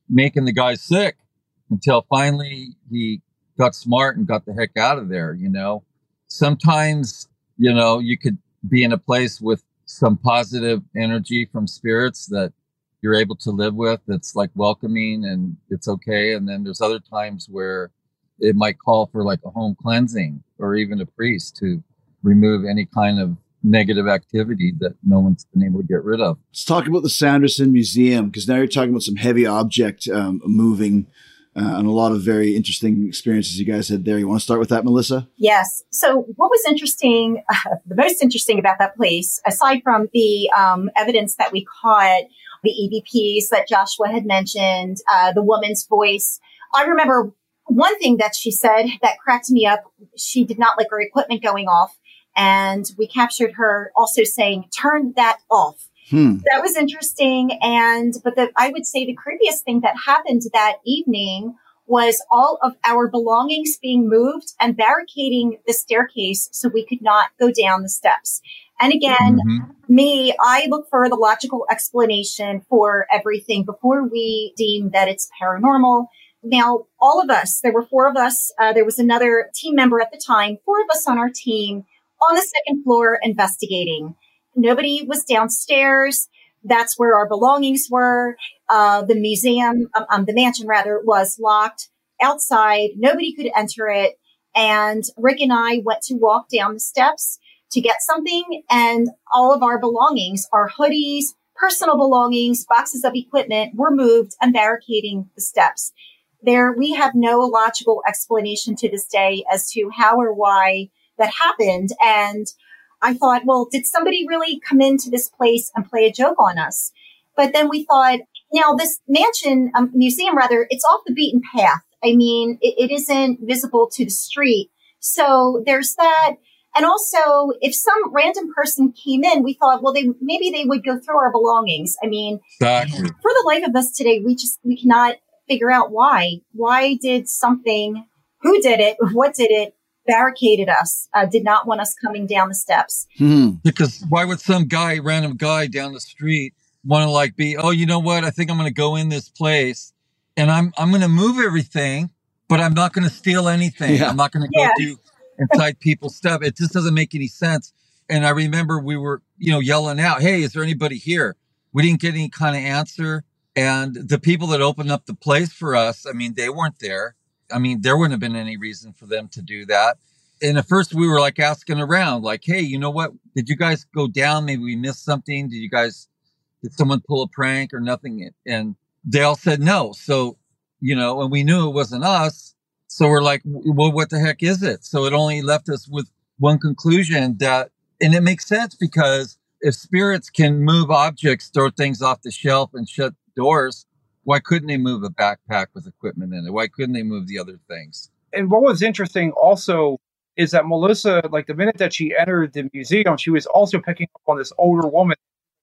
making the guy sick until finally he got smart and got the heck out of there, you know. Sometimes, you know, you could be in a place with some positive energy from spirits that you're able to live with that's like welcoming and it's okay. And then there's other times where it might call for like a home cleansing or even a priest to remove any kind of negative activity that no one's been able to get rid of. Let's talk about the Sanderson Museum because now you're talking about some heavy object um, moving uh, and a lot of very interesting experiences you guys had there. You want to start with that, Melissa? Yes. So, what was interesting, uh, <laughs> the most interesting about that place, aside from the um, evidence that we caught, the EVPs that Joshua had mentioned, uh, the woman's voice, I remember one thing that she said that cracked me up. She did not like her equipment going off. And we captured her also saying, turn that off. Hmm. That was interesting. And, but the, I would say the creepiest thing that happened that evening was all of our belongings being moved and barricading the staircase so we could not go down the steps. And again, Mhm. me, I look for the logical explanation for everything before we deem that it's paranormal. Now, all of us, there were four of us. Uh, there was another team member at the time, four of us on our team on the second floor investigating. Nobody was downstairs. That's where our belongings were. Uh, the museum, um, um, the mansion rather, was locked outside. Nobody could enter it. And Rick and I went to walk down the steps to get something and all of our belongings, our hoodies, personal belongings, boxes of equipment were moved and barricading the steps. There, we have no logical explanation to this day as to how or why that happened. And I thought, well, did somebody really come into this place and play a joke on us? But then we thought, now this mansion, um, museum rather, it's off the beaten path. I mean, it, it isn't visible to the street. So there's that. And also, if some random person came in, we thought, well, they maybe they would go through our belongings. I mean, Exactly. for the life of us today, we just we cannot figure out why. Why did something? Who did it? <laughs> What did it? Barricaded us. Uh, did not want us coming down the steps. Hmm. Because why would some guy, random guy down the street, want to like be, oh, you know what? I think I'm going to go in this place and I'm I'm going to move everything, but I'm not going to steal anything. Yeah. I'm not going to go Yeah. do inside people's stuff. It just doesn't make any sense. And I remember we were, you know, yelling out, "Hey, is there anybody here?" We didn't get any kind of answer. And the people that opened up the place for us, I mean, they weren't there. I mean, there wouldn't have been any reason for them to do that. And at first we were like asking around, like, hey, you know what? Did you guys go down? Maybe we missed something. Did you guys, did someone pull a prank or nothing? And they all said no. So, you know, and we knew it wasn't us. So we're like, well, what the heck is it? So it only left us with one conclusion that, and it makes sense because if spirits can move objects, throw things off the shelf and shut doors, why couldn't they move a backpack with equipment in it? Why couldn't they move the other things? and what was interesting also is that Melissa, like the minute that she entered the museum, she was also picking up on this older woman.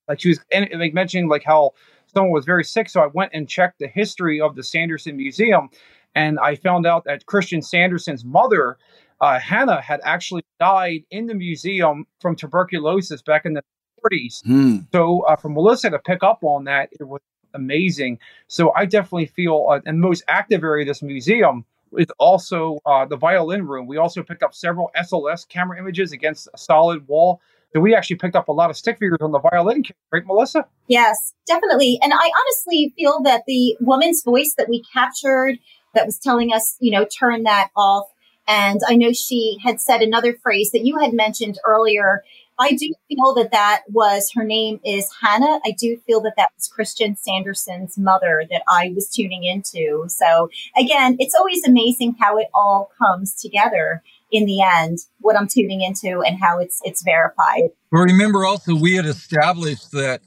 Like she was and, like mentioning like how someone was very sick. So I went and checked the history of the Sanderson Museum, and I found out that Christian Sanderson's mother, uh, Hannah, had actually died in the museum from tuberculosis back in the 40s. Hmm. So uh, for Melissa to pick up on that, it was amazing. So I definitely feel, uh, and the most active area of this museum is also uh, the violin room. We also picked up several SLS camera images against a solid wall. So we actually picked up a lot of stick figures on the violin, right, Melissa? Yes, definitely. And I honestly feel that the woman's voice that we captured that was telling us, you know, turn that off. And I know she had said another phrase that you had mentioned earlier. I do feel that that was her name is Hannah. I do feel that that was Christian Sanderson's mother that I was tuning into. So again, it's always amazing how it all comes together in the end, what I'm tuning into and how it's it's verified. But remember also, we had established that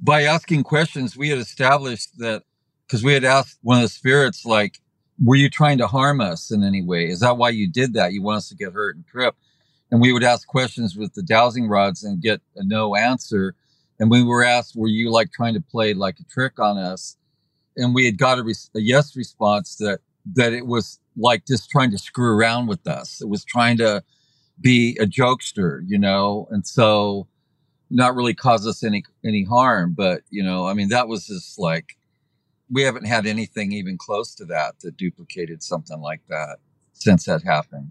by asking questions, we had established that because we had asked one of the spirits, like, were you trying to harm us in any way? Is that why you did that? You want us to get hurt and trip? And we would ask questions with the dowsing rods and get a no answer. And we were asked, were you like trying to play like a trick on us? And we had got a, res- a yes response that, that it was like just trying to screw around with us. It was trying to be a jokester, you know? And so not really cause us any, any harm. But, you know, I mean, that was just like, we haven't had anything even close to that that duplicated something like that since that happened.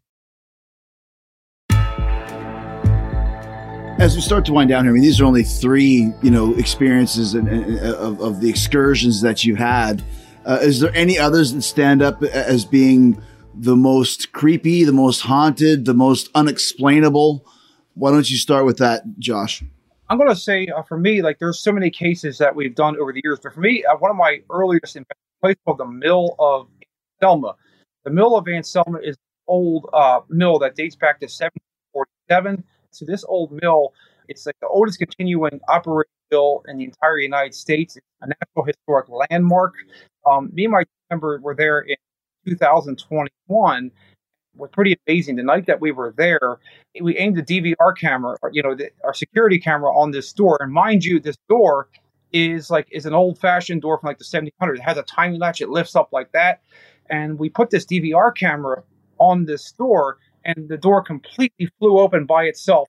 As we start to wind down here, I mean, these are only three, you know, experiences and, and- of, of the excursions that you had. Uh, is there any others that stand up as being the most creepy, the most haunted, the most unexplainable? Why don't you start with that, Josh? I'm going to say uh, for me, like there's so many cases that we've done over the years, but for me, uh, one of my earliest in place called the Mill of Selma. The Mill of Anselma is an old uh, mill that dates back to 1747. So this old mill, it's like the oldest continuing operating mill in the entire United States. It's a National Historic Landmark. Um, me and my member were there in 2021 was pretty amazing. The night that we were there, we aimed the DVR camera, or, you know, the, our security camera on this door. And mind you, this door is like is an old fashioned door from like the 1700s. It has a tiny latch. It lifts up like that. And we put this DVR camera on this door, and the door completely flew open by itself.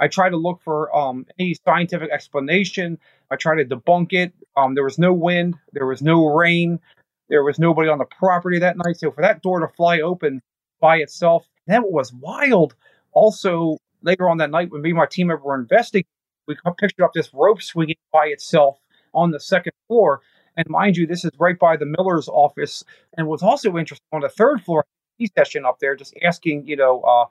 I tried to look for um, any scientific explanation. I tried to debunk it. Um, there was no wind. There was no rain. There was nobody on the property that night. So for that door to fly open by itself, that was wild. Also, later on that night, when me and my team member were investigating, we pictured up this rope swinging by itself on the second floor. And mind you, this is right by the Miller's office. And what's also interesting on the third floor, session up there, just asking, you know, uh,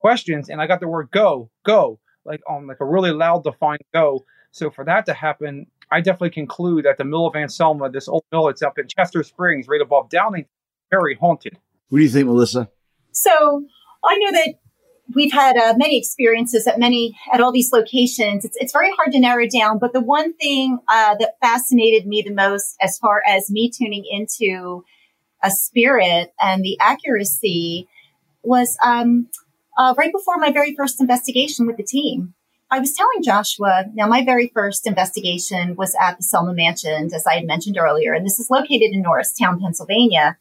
questions. And I got the word go, go, like on like a really loud, defined go. So for that to happen, I definitely conclude that the Mill of Anselma, this old mill, it's up in Chester Springs, right above Downing, very haunted. What do you think, Melissa? So I know that we've had uh, many experiences at many at all these locations. It's it's very hard to narrow down, but the one thing uh, that fascinated me the most, as far as me tuning into a spirit and the accuracy, was um, uh, right before my very first investigation with the team. I was telling Joshua, now my very first investigation was at the Selma Mansion, as I had mentioned earlier, and this is located in Norristown, Pennsylvania.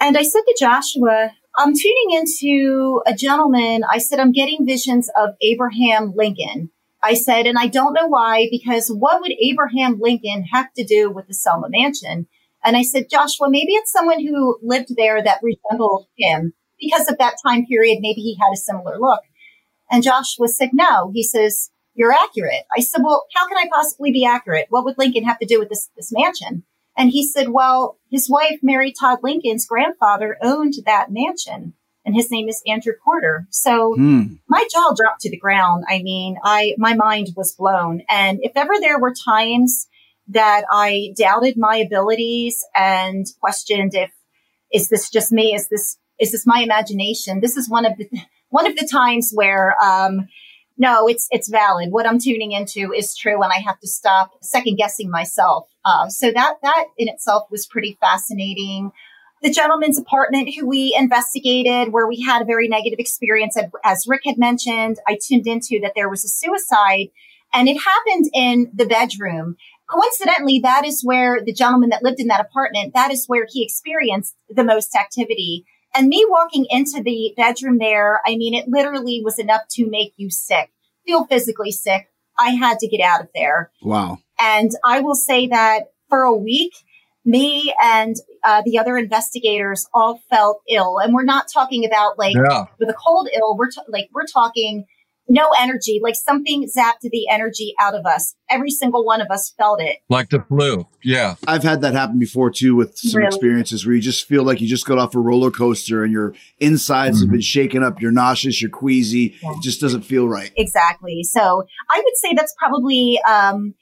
And I said to Joshua, I'm tuning into a gentleman. I said, I'm getting visions of Abraham Lincoln. I said, and I don't know why, because what would Abraham Lincoln have to do with the Selma Mansion? And I said, Joshua, maybe it's someone who lived there that resembled him because of that time period. Maybe he had a similar look. And Joshua said, no. He says, you're accurate. I said, well, how can I possibly be accurate? What would Lincoln have to do with this, this mansion? And he said, well, his wife, Mary Todd Lincoln's grandfather owned that mansion and his name is Andrew Porter. So Hmm. my jaw dropped to the ground. I mean, I, my mind was blown. And if ever there were times that I doubted my abilities and questioned if, is this just me? Is this, is this my imagination? This is one of the, one of the times where, um, no, it's it's valid. What I'm tuning into is true, and I have to stop second guessing myself. Uh, so that that in itself was pretty fascinating. The gentleman's apartment, who we investigated, where we had a very negative experience, as Rick had mentioned, I tuned into that there was a suicide, and it happened in the bedroom. Coincidentally, that is where the gentleman that lived in that apartment, that is where he experienced the most activity. And me walking into the bedroom there, I mean, it literally was enough to make you sick, feel physically sick. I had to get out of there. Wow. And I will say that for a week, me and uh, the other investigators all felt ill. And we're not talking about like Yeah. with a cold ill. We're ta- like, we're talking no energy, like something zapped the energy out of us. Every single one of us felt it. Like the flu. Yeah. I've had that happen before too with some Really? experiences where you just feel like you just got off a roller coaster and your insides have been shaken up. You're nauseous, you're queasy. Yeah. It just doesn't feel right. Exactly. So I would say that's probably um,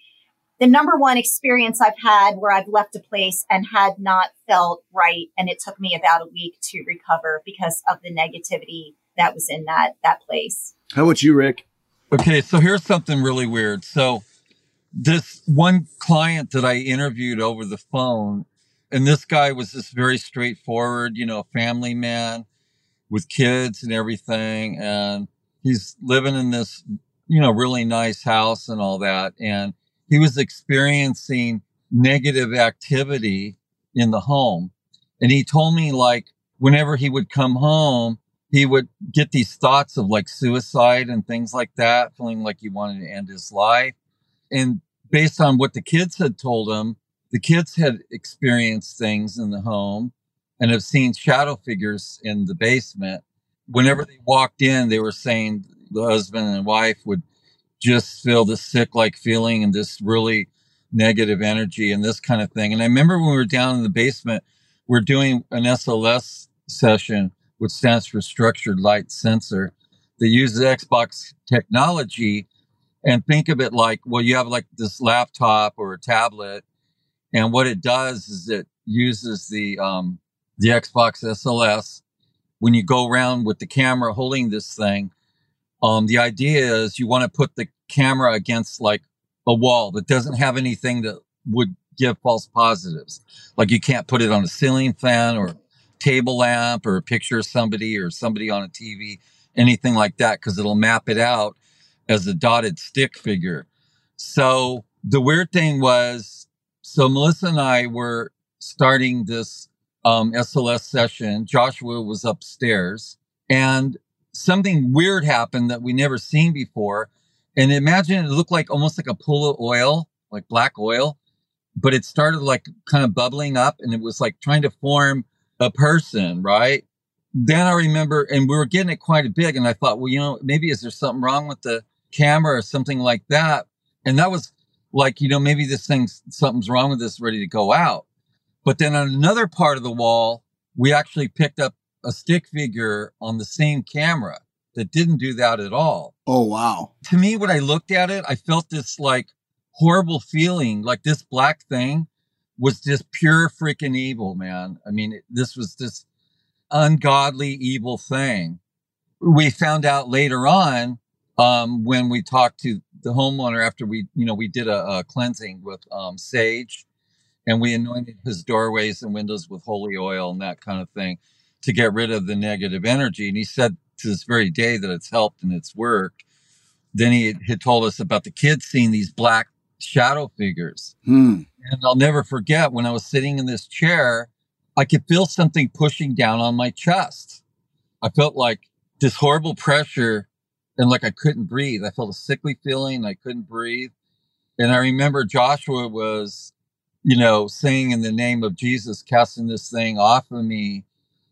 the number one experience I've had where I've left a place and had not felt right, and it took me about a week to recover because of the negativity that was in that that place. How about you, Rick? Okay, so here's something really weird. So this one client that I interviewed over the phone, and this guy was just very straightforward, you know, family man with kids and everything. And he's living in this, you know, really nice house and all that. And he was experiencing negative activity in the home. And he told me like whenever he would come home, he would get these thoughts of like suicide and things like that, feeling like he wanted to end his life. And based on what the kids had told him, the kids had experienced things in the home and have seen shadow figures in the basement. Whenever they walked in, they were saying the husband and wife would just feel this sick like feeling and this really negative energy and this kind of thing. And I remember when we were down in the basement, we're doing an SLS session, which stands for Structured Light Sensor, that uses Xbox technology And think of it like, well, you have like this laptop or a tablet, and what it does is it uses the um, the Xbox SLS. When you go around with the camera holding this thing, um, the idea is you want to put the camera against like a wall that doesn't have anything that would give false positives. Like you can't put it on a ceiling fan or table lamp or a picture of somebody or somebody on a TV, anything like that, because it'll map it out as a dotted stick figure. So the weird thing was, so Melissa and I were starting this um, SLS session. Joshua was upstairs and something weird happened that we never seen before. And imagine it looked like almost like a pool of oil, like black oil, but it started like kind of bubbling up and it was like trying to form a person, right? Then I remember, and we were getting it quite big, and I thought, well, you know, maybe is there something wrong with the camera or something like that? And that was like, you know, maybe this thing, something's wrong with this, ready to go out. But then on another part of the wall, we actually picked up a stick figure on the same camera that didn't do that at all. Oh, wow. To me, when I looked at it, I felt this like horrible feeling like this black thing was just pure freaking evil, man. I mean, this was this ungodly evil thing. We found out later on um, when we talked to the homeowner after we, you know, we did a, a cleansing with um, sage and we anointed his doorways and windows with holy oil and that kind of thing to get rid of the negative energy. And he said to this very day that it's helped and it's worked. Then he had told us about the kids seeing these black shadow figures. Hmm. And I'll never forget when I was sitting in this chair, I could feel something pushing down on my chest. I felt like this horrible pressure and like I couldn't breathe. I felt a sickly feeling. I couldn't breathe. And I remember Joshua was, you know, saying in the name of Jesus, casting this thing off of me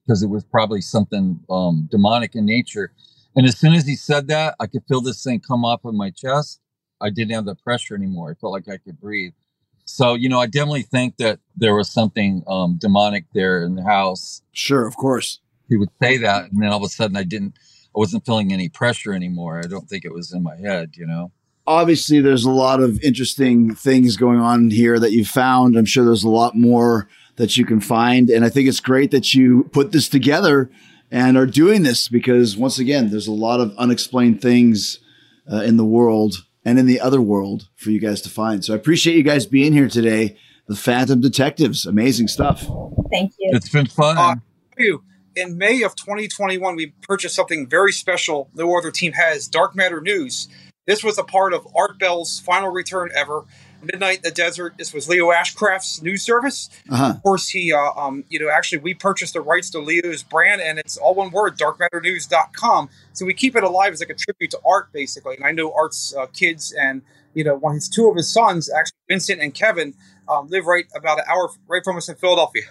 because it was probably something um, demonic in nature. And as soon as he said that, I could feel this thing come off of my chest. I didn't have the pressure anymore. I felt like I could breathe. So, you know, I definitely think that there was something um, demonic there in the house. Sure, of course. He would say that, and then all of a sudden, I didn't, I wasn't feeling any pressure anymore. I don't think it was in my head, you know. Obviously, there's a lot of interesting things going on here that you found. I'm sure there's a lot more that you can find. And I think it's great that you put this together and are doing this because, once again, there's a lot of unexplained things uh, in the world and in the other world for you guys to find. So I appreciate you guys being here today. The Phantom Detectives, amazing stuff. Thank you. It's been fun. Uh, you. In May of 2021, we purchased something very special no other team has Dark Matter News. This was a part of Art Bell's final return ever. Midnight in the Desert. This was Leo Ashcraft's news service. Uh-huh. Of course, he, uh, um, you know, actually, we purchased the rights to Leo's brand, and it's all one word, darkmatternews.com. So we keep it alive as like a tribute to Art, basically. And I know Art's uh, kids and, you know, one his two of his sons, actually, Vincent and Kevin, um, live right about an hour right from us in Philadelphia.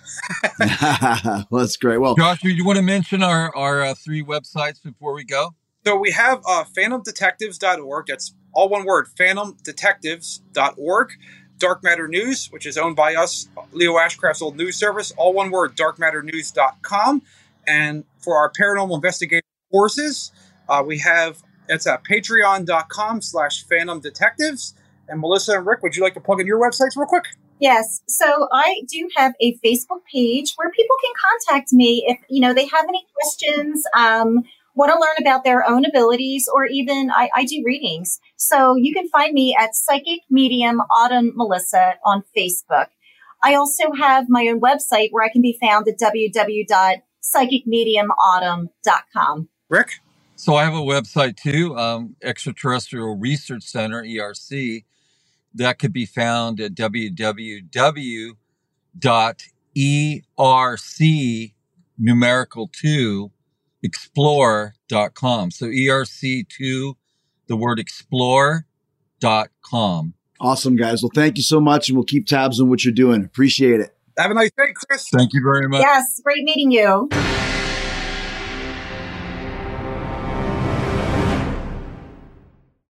<laughs> <laughs> well, that's great. Well, Josh, do you want to mention our, our uh, three websites before we go? So we have uh, phantomdetectives.org. That's all one word, phantomdetectives.org. Dark Matter News, which is owned by us, Leo Ashcraft's old news service, all one word, darkmatternews.com. And for our paranormal investigative courses, uh, we have, it's at patreon.com slash phantom detectives. And Melissa and Rick, would you like to plug in your websites real quick? Yes. So I do have a Facebook page where people can contact me if, you know, they have any questions, um, want to learn about their own abilities, or even I, I do readings. So you can find me at Psychic Medium Autumn Melissa on Facebook. I also have my own website where I can be found at www.psychicmediumautumn.com. Rick? So I have a website too, um, Extraterrestrial Research Center, ERC. That could be found at www.erc numerical two explore.com. So ERC2, the word explore.com. awesome, guys. Well, thank you so much, and we'll keep tabs on what you're doing. Appreciate it. Have a nice day, Chris. Thank you very much. Yes. Great meeting you.